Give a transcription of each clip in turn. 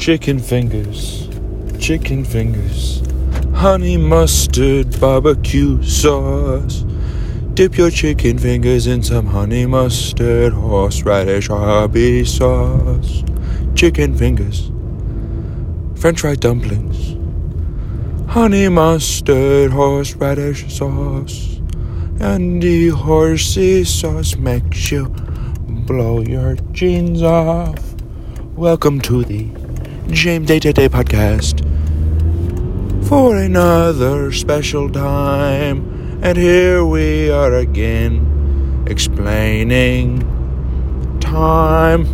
Chicken fingers, chicken fingers, honey mustard barbecue sauce. Dip your chicken fingers in some honey mustard horseradish RB sauce. Chicken fingers, french fry dumplings, honey mustard horseradish sauce. And the horsey sauce makes you blow your jeans off. Welcome to the James Day to Day podcast for another special time. And here we are again explaining time.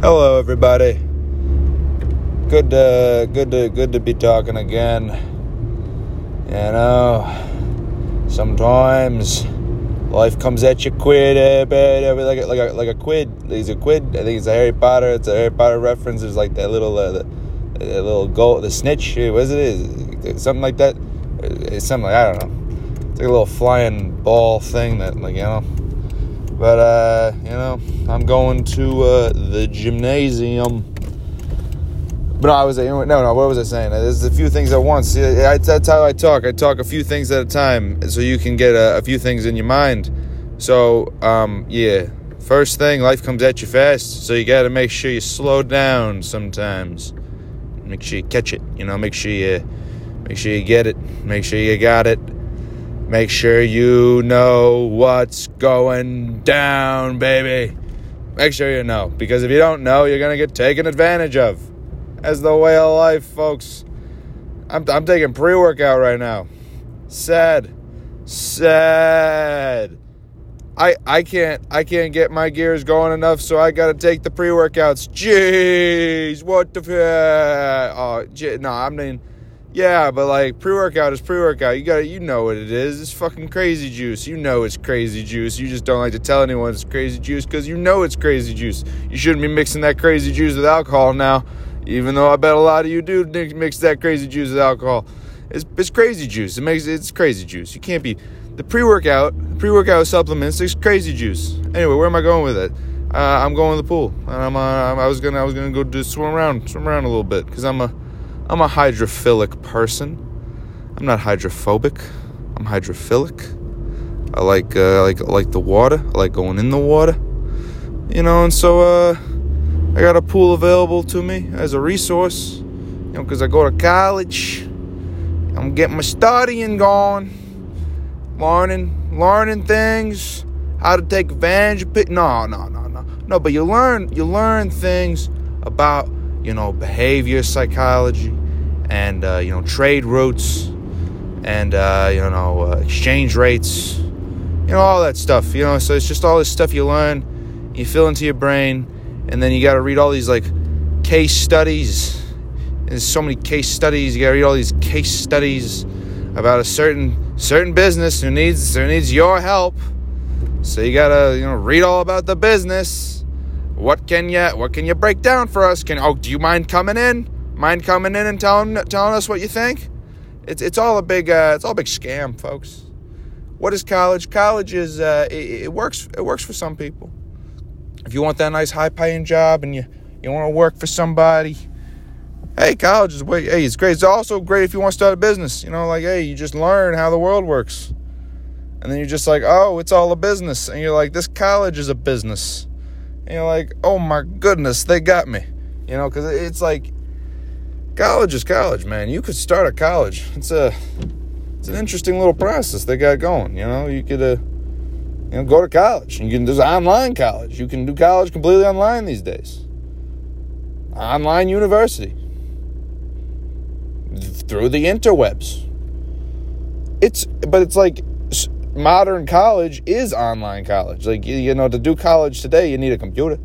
Hello, everybody. Good, to, good, to, good to be talking again. You know, sometimes life comes at you quid, eh, like a, like a, like a quid. He's a quid. I think it's a Harry Potter. It's a Harry Potter reference. There's like that little, uh, the, the little gold, the snitch. What is it? Is something like that? It's something like I don't know. It's like a little flying ball thing that, like you know. But uh, you know, I'm going to uh, the gymnasium. But no, I was no, no. What was I saying? There's a few things at once. That's how I talk. I talk a few things at a time, so you can get a, a few things in your mind. So, um, yeah. First thing, life comes at you fast, so you got to make sure you slow down sometimes. Make sure you catch it. You know, make sure you, make sure you get it. Make sure you got it. Make sure you know what's going down, baby. Make sure you know, because if you don't know, you're gonna get taken advantage of as the way of life, folks. I'm, I'm taking pre workout right now. Sad. Sad. I, I can't I can't get my gears going enough, so I gotta take the pre workouts. Jeez, what the f- oh gee, no, I mean yeah, but like pre workout is pre workout. You gotta you know what it is. It's fucking crazy juice. You know it's crazy juice. You just don't like to tell anyone it's crazy juice because you know it's crazy juice. You shouldn't be mixing that crazy juice with alcohol now. Even though I bet a lot of you do mix that crazy juice with alcohol. It's, it's crazy juice. It makes it's crazy juice. You can't be the pre-workout pre-workout supplements. It's crazy juice. Anyway, where am I going with it? Uh, I'm going to the pool, and I'm uh, I was gonna I was gonna go do swim around swim around a little bit because I'm a I'm a hydrophilic person. I'm not hydrophobic. I'm hydrophilic. I like uh, like I like the water. I like going in the water. You know, and so uh I got a pool available to me as a resource, you know, because I go to college. I'm getting my studying going, learning, learning things, how to take advantage of it. No, no, no, no, no. But you learn, you learn things about, you know, behavior psychology, and uh, you know, trade routes, and uh, you know, uh, exchange rates, you know, all that stuff. You know, so it's just all this stuff you learn, you fill into your brain and then you got to read all these like case studies. There's so many case studies. You got to read all these case studies about a certain certain business who needs who needs your help. So you got to you know read all about the business. What can you what can you break down for us? Can oh do you mind coming in? Mind coming in and telling telling us what you think? It's it's all a big uh, it's all a big scam, folks. What is college? College is uh, it, it works it works for some people if you want that nice high paying job and you, you want to work for somebody, hey, college is way, hey, it's great. It's also great if you want to start a business. You know, like, hey, you just learn how the world works. And then you're just like, oh, it's all a business. And you're like, this college is a business. And you're like, oh my goodness, they got me. You know, because it's like, college is college, man. You could start a college. It's a, it's an interesting little process they got going. You know, you could, uh, you know, go to college. You can do online college. You can do college completely online these days. Online university through the interwebs. It's but it's like modern college is online college. Like you know, to do college today, you need a computer.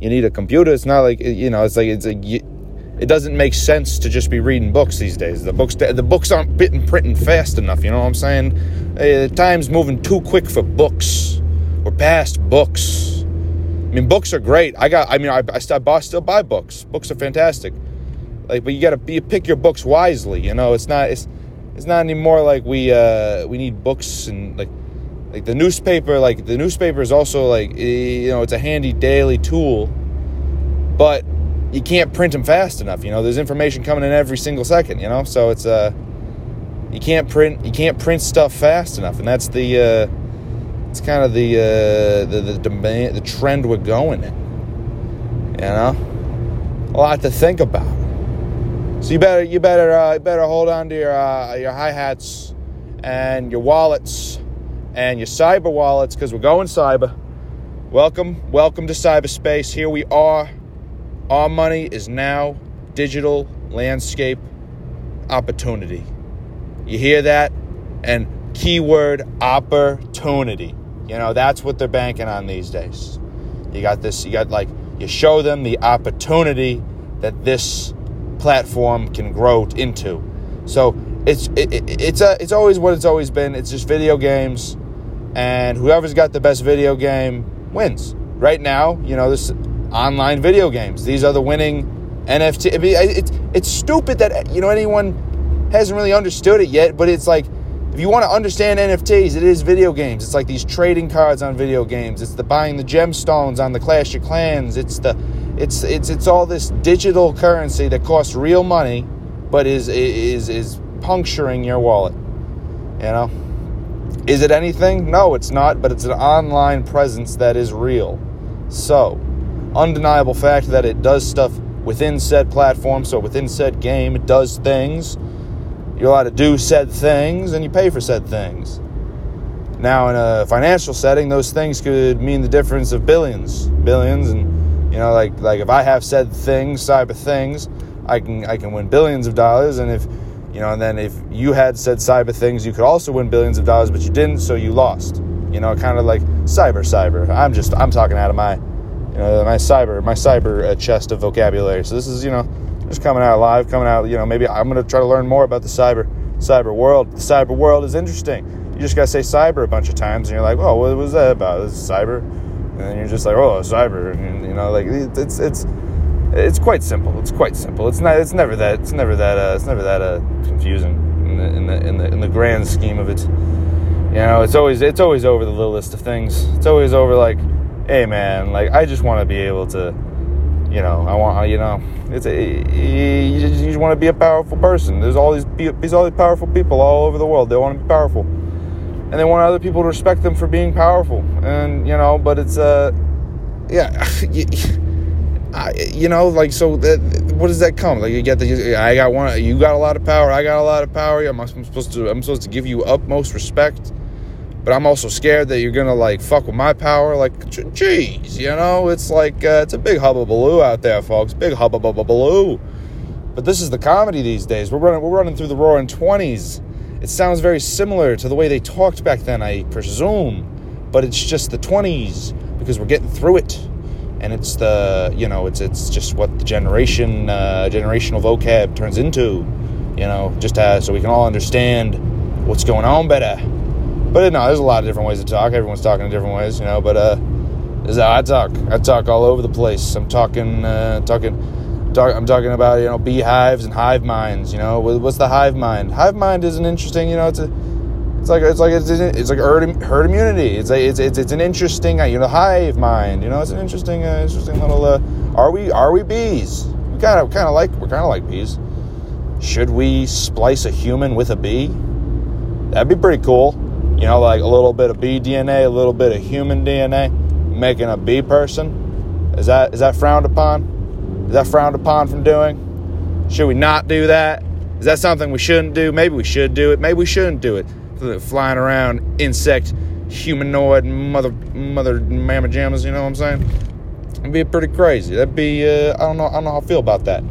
You need a computer. It's not like you know. It's like it's like it doesn't make sense to just be reading books these days. The books the books aren't bitten printing fast enough. You know what I'm saying? Uh, time's moving too quick for books. We're past books. I mean, books are great. I got. I mean, I, I still buy books. Books are fantastic. Like, but you got to you pick your books wisely. You know, it's not. It's it's not anymore like we uh we need books and like like the newspaper. Like the newspaper is also like you know it's a handy daily tool, but you can't print them fast enough. You know, there's information coming in every single second. You know, so it's uh, you can't print you can't print stuff fast enough, and that's the uh, it's kind of the uh, the the demand the trend we're going in. You know, a lot to think about. So you better you better uh, you better hold on to your uh, your hi hats and your wallets and your cyber wallets because we're going cyber. Welcome, welcome to cyberspace. Here we are. Our money is now digital landscape opportunity. You hear that? And keyword opportunity. You know, that's what they're banking on these days. You got this, you got like, you show them the opportunity that this platform can grow into. So it's it, it, it's a, it's always what it's always been. It's just video games, and whoever's got the best video game wins. Right now, you know this online video games. These are the winning NFT. It's it's stupid that you know anyone hasn't really understood it yet, but it's like if you want to understand NFTs, it is video games. It's like these trading cards on video games. It's the buying the gemstones on the Clash of Clans. It's the it's it's it's all this digital currency that costs real money, but is is is puncturing your wallet. You know, is it anything? No, it's not. But it's an online presence that is real. So undeniable fact that it does stuff within said platform, so within said game, it does things. You're allowed to do said things, and you pay for said things. Now, in a financial setting, those things could mean the difference of billions, billions, and you know, like like if I have said things, cyber things, I can I can win billions of dollars, and if you know, and then if you had said cyber things, you could also win billions of dollars, but you didn't, so you lost. You know, kind of like cyber, cyber. I'm just I'm talking out of my you know, my cyber, my cyber uh, chest of vocabulary. So this is, you know, just coming out live, coming out. You know, maybe I'm going to try to learn more about the cyber cyber world. The cyber world is interesting. You just got to say cyber a bunch of times, and you're like, oh, what was that about? It's cyber, and then you're just like, oh, cyber, and you know, like it's it's it's quite simple. It's quite simple. It's not. It's never that. It's never that. Uh, it's never that uh, confusing in the, in the in the in the grand scheme of it. You know, it's always it's always over the littlest of things. It's always over like hey man, like I just want to be able to, you know, I want, you know, it's a, you just, just want to be a powerful person. There's all these, there's all these powerful people all over the world. They want to be powerful, and they want other people to respect them for being powerful. And you know, but it's uh, yeah, you know, like so. That, what does that come? Like you get the, I got one, you got a lot of power, I got a lot of power. I'm supposed to, I'm supposed to give you utmost respect but I'm also scared that you're gonna like fuck with my power. Like, jeez, you know, it's like uh, it's a big hubbubaloo out there, folks. Big hubbubaloo. But this is the comedy these days. We're running, we're running through the roaring twenties. It sounds very similar to the way they talked back then, I presume, but it's just the twenties because we're getting through it, and it's the you know it's it's just what the generation uh, generational vocab turns into, you know, just so we can all understand what's going on better. But no, there's a lot of different ways to talk. Everyone's talking in different ways, you know. But uh, this is how I talk. I talk all over the place. I'm talking, uh, talking, talk, I'm talking about you know beehives and hive minds. You know, what's the hive mind? Hive mind is an interesting. You know, it's a, it's like it's like it's, it's like herd, herd immunity. It's a, it's, it's it's an interesting you know hive mind. You know, it's an interesting uh, interesting little. Uh, are we are we bees? We kind of kind of like we're kind of like bees. Should we splice a human with a bee? That'd be pretty cool. You know, like a little bit of bee DNA, a little bit of human DNA, making a bee person. Is that is that frowned upon? Is that frowned upon from doing? Should we not do that? Is that something we shouldn't do? Maybe we should do it. Maybe we shouldn't do it. Flying around insect, humanoid, mother mother mamma jammas. You know what I'm saying? It'd be pretty crazy. That'd be uh, I don't know I don't know how I feel about that.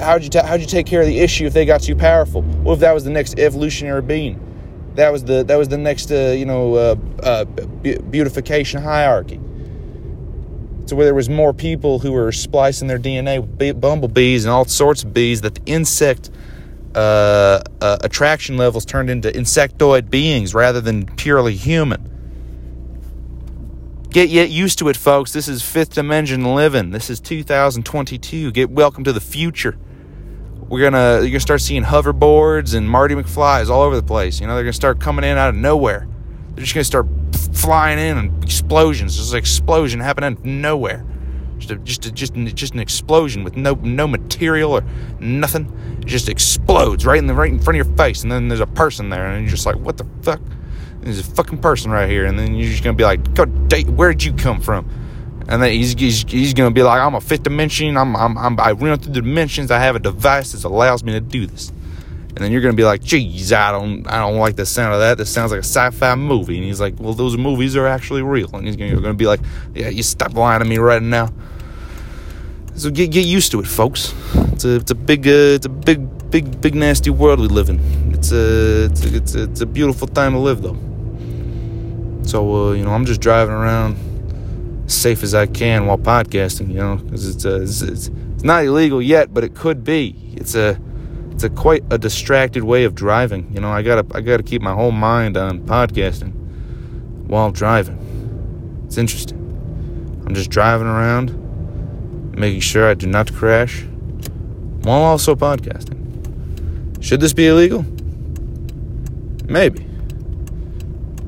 How'd you ta- how'd you take care of the issue if they got too powerful? What if that was the next evolutionary being? that was the that was the next uh, you know uh, uh, beautification hierarchy. So where there was more people who were splicing their DNA with bumblebees and all sorts of bees, that the insect uh, uh, attraction levels turned into insectoid beings rather than purely human. Get yet used to it, folks. This is fifth dimension living. This is 2022. Get welcome to the future we're gonna you're gonna start seeing hoverboards and Marty McFly's all over the place. You know, they're gonna start coming in out of nowhere. They're just gonna start flying in and explosions. There's an explosion happening nowhere. Just a, just a, just just an explosion with no no material or nothing. It just explodes right in the right in front of your face, and then there's a person there, and you're just like, what the fuck? There's a fucking person right here, and then you're just gonna be like, God, dang, where'd you come from? And then he's, he's, he's gonna be like, I'm a fifth dimension. I'm, I'm, I'm I run through the dimensions. I have a device that allows me to do this. And then you're gonna be like, geez, I don't I don't like the sound of that. This sounds like a sci-fi movie. And he's like, well, those movies are actually real. And he's gonna, you're gonna be like, yeah, you stop lying to me right now. So get get used to it, folks. It's a it's a big uh, it's a big big big nasty world we live in. It's a it's a, it's a, it's a beautiful time to live though. So uh, you know, I'm just driving around safe as I can while podcasting. You know, because it's, uh, it's it's it's not illegal yet, but it could be. It's a it's a quite a distracted way of driving. You know, I gotta I gotta keep my whole mind on podcasting while driving. It's interesting. I'm just driving around making sure I do not crash while also podcasting. Should this be illegal? Maybe.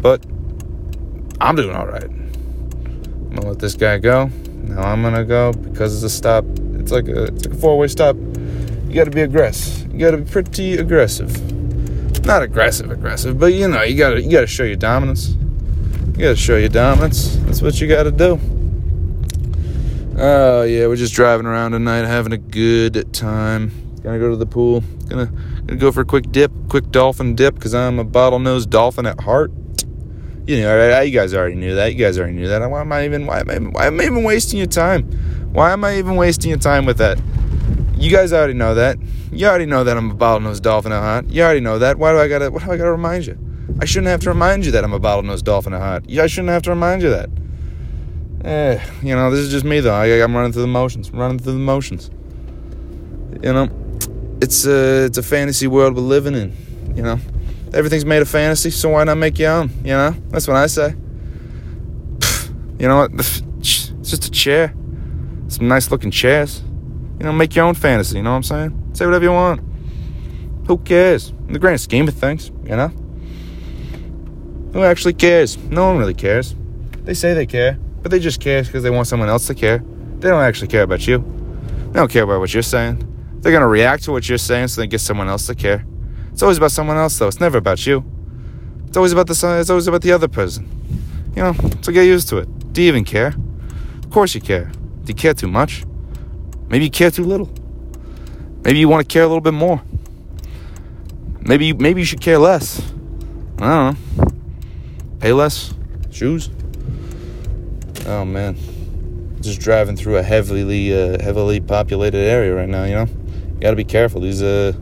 But I'm doing all right. I'm gonna let this guy go. Now I'm gonna go because it's a stop. It's like a it's like a four way stop. You gotta be aggressive. You gotta be pretty aggressive. Not aggressive, aggressive, but you know, you gotta you gotta show your dominance. You gotta show your dominance. That's what you gotta do. Oh yeah, we're just driving around tonight, having a good time. Gonna go to the pool. Gonna gonna go for a quick dip, quick dolphin dip, because I'm a bottlenose dolphin at heart. You know, you guys already knew that. You guys already knew that. Why am I even? Why am I? Why am I even wasting your time? Why am I even wasting your time with that? You guys already know that. You already know that I'm a bottlenose dolphin at heart. You already know that. Why do I gotta? What do I gotta remind you? I shouldn't have to remind you that I'm a bottlenose dolphin at heart. I shouldn't have to remind you that. Eh, you know, this is just me though. I, am running through the motions, running through the motions. You know, it's a it's a fantasy world we're living in. You know, everything's made of fantasy, so why not make your own? You know, that's what I say. You know what? It's just a chair, some nice looking chairs. You know, make your own fantasy. You know what I'm saying? Say whatever you want. Who cares? In the grand scheme of things, you know. Who actually cares? No one really cares. They say they care but they just care because they want someone else to care. They don't actually care about you. They don't care about what you're saying. They're gonna react to what you're saying so they get someone else to care. It's always about someone else though. It's never about you. It's always about the it's always about the other person. You know, so get used to it. Do you even care? Of course you care. Do you care too much? Maybe you care too little. Maybe you want to care a little bit more. Maybe maybe you should care less. I don't know. Pay less. Shoes. Oh man, just driving through a heavily uh, heavily populated area right now. You know, you got to be careful. These uh,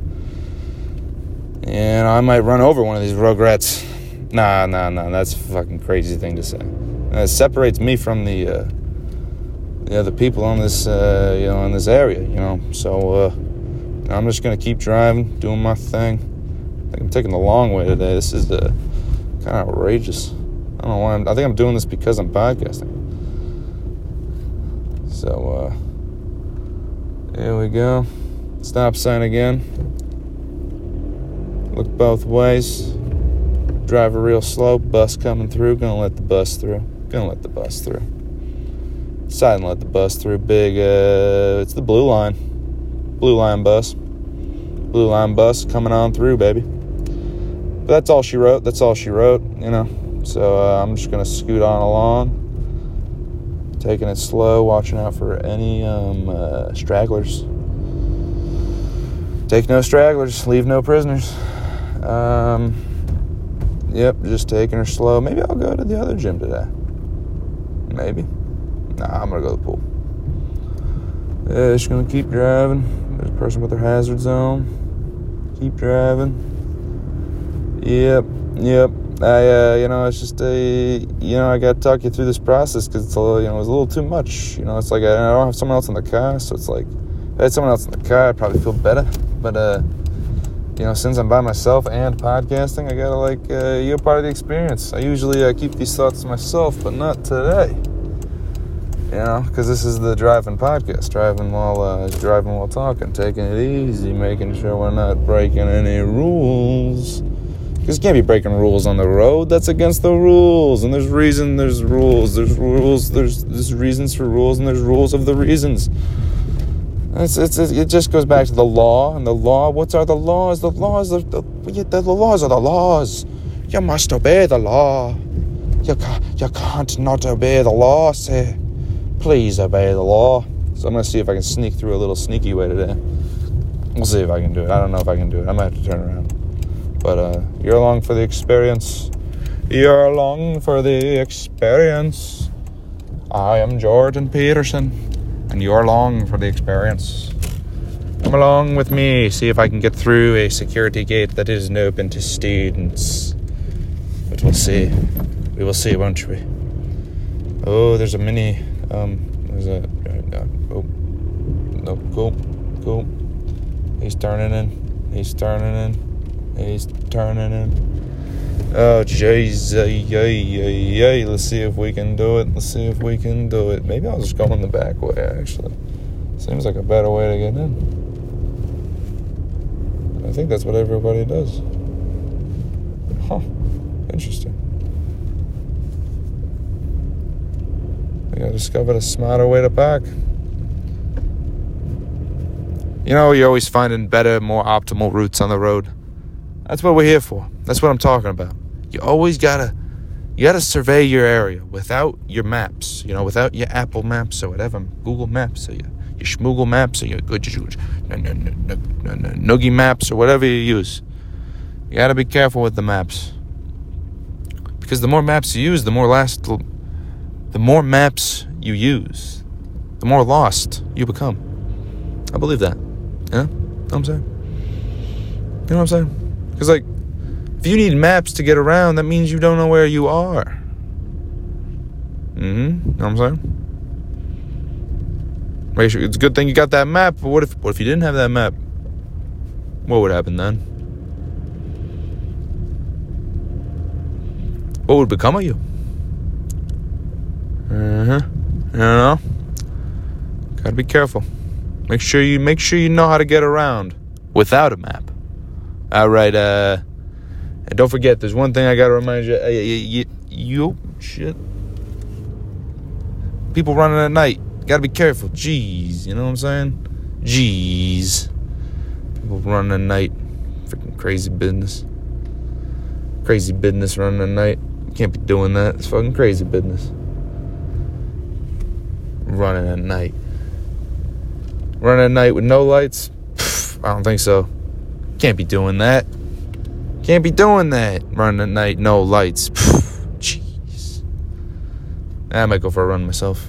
and I might run over one of these rugrats. Nah, nah, nah. That's a fucking crazy thing to say. It separates me from the uh, the other people on this uh, you know in this area. You know, so uh, I'm just gonna keep driving, doing my thing. I think I'm taking the long way today. This is uh, kind of outrageous. I don't know why. I'm, I think I'm doing this because I'm podcasting. So, uh, here we go. Stop sign again. Look both ways. Drive real slow. Bus coming through. Gonna let the bus through. Gonna let the bus through. Decide and let the bus through. Big, uh, it's the blue line. Blue line bus. Blue line bus coming on through, baby. But that's all she wrote. That's all she wrote, you know. So uh, I'm just gonna scoot on along taking it slow, watching out for any um, uh, stragglers. Take no stragglers, leave no prisoners. Um, yep, just taking her slow. Maybe I'll go to the other gym today. Maybe. Nah, I'm gonna go to the pool. Yeah, just gonna keep driving. There's a person with their hazards on. Keep driving. Yep, yep. I, uh, you know, it's just a, you know, I got to talk you through this process because it's a little, you know, it's a little too much. You know, it's like I, I, don't have someone else in the car, so it's like if I had someone else in the car, I'd probably feel better. But, uh, you know, since I'm by myself and podcasting, I gotta like, uh, you're part of the experience. I usually uh, keep these thoughts to myself, but not today. You know, because this is the driving podcast, driving while uh, driving while talking, taking it easy, making sure we're not breaking any rules Because you can't be breaking rules on the road. That's against the rules. And there's reason, there's rules. There's rules, there's, there's reasons for rules, and there's rules of the reasons. It's, it's, it just goes back to the law. And the law, what are the laws? The laws, the, the, the laws are the laws. You must obey the law. You, ca- you can't not obey the law, say. Please obey the law. So I'm going to see if I can sneak through a little sneaky way today. We'll see if I can do it. I don't know if I can do it. I might have to turn around. But uh, you're along for the experience. You're along for the experience. I am Jordan Peterson, and you're along for the experience. Come along with me, see if I can get through a security gate that isn't open to students. But we'll see. We will see, won't we? Oh, there's a mini. Um, there's a. Uh, oh, no, cool, cool. He's turning in. He's turning in. He's turning in. Oh, jeez. Yay, yay, yay. Let's see if we can do it. Let's see if we can do it. Maybe I'll just go in the back way, actually. Seems like a better way to get in. I think that's what everybody does. Huh. Interesting. I discovered a smarter way to park. You know, you're always finding better, more optimal routes on the road. That's what we're here for. That's what I'm talking about. You always gotta, you gotta survey your area without your maps. You know, without your Apple Maps or whatever, Google Maps or your, your Schmoogle Maps or your good Noogie Maps or whatever you use. You gotta be careful with the maps because the more maps you use, the more last, the more maps you use, the more lost you become. I believe that. Yeah, you know what I'm saying. You know what I'm saying? Because like, if you need maps to get around, that means you don't know where you are. Mm-hmm. You know what I'm saying? Make sure it's a good thing you got that map. But what if what if you didn't have that map? What would happen then? What would become of you? Uh-huh. You know? Gotta be careful. Make sure you make sure you know how to get around without a map. All right, uh and don't forget there's one thing I got to remind you, uh, you, you, shit. People running at night. Got to be careful. Jeez, you know what I'm saying? Jeez. People running at night. Freaking crazy business. Crazy business running at night. Can't be doing that. It's fucking crazy business running at night. Running at night with no lights? Pff, I don't think so. Can't be doing that. Can't be doing that. Running at night, no lights. Jeez. I might go for a run myself.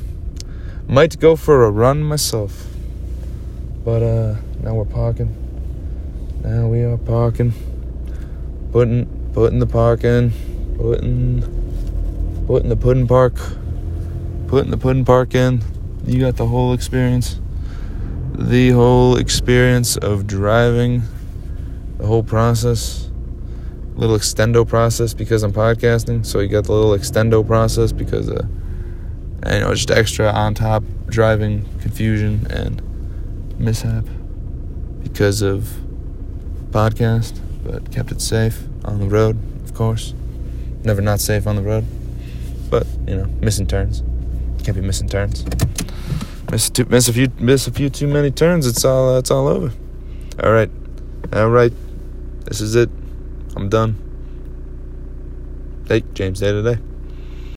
Might go for a run myself. But uh now we're parking. Now we are parking. Putting putting the parking. Putting putting the pudding park putting the pudding park in. You got the whole experience. The whole experience of driving, the whole process. Little extendo process because I'm podcasting. So you got the little extendo process because, uh, you know, just extra on top driving confusion and mishap because of podcast, but kept it safe on the road, of course. Never not safe on the road, but you know, missing turns. Can't be missing turns. Miss, too, miss a few, miss a few too many turns. It's all, uh, it's all over. All right, all right. This is it. I'm done. Hey, James Day today.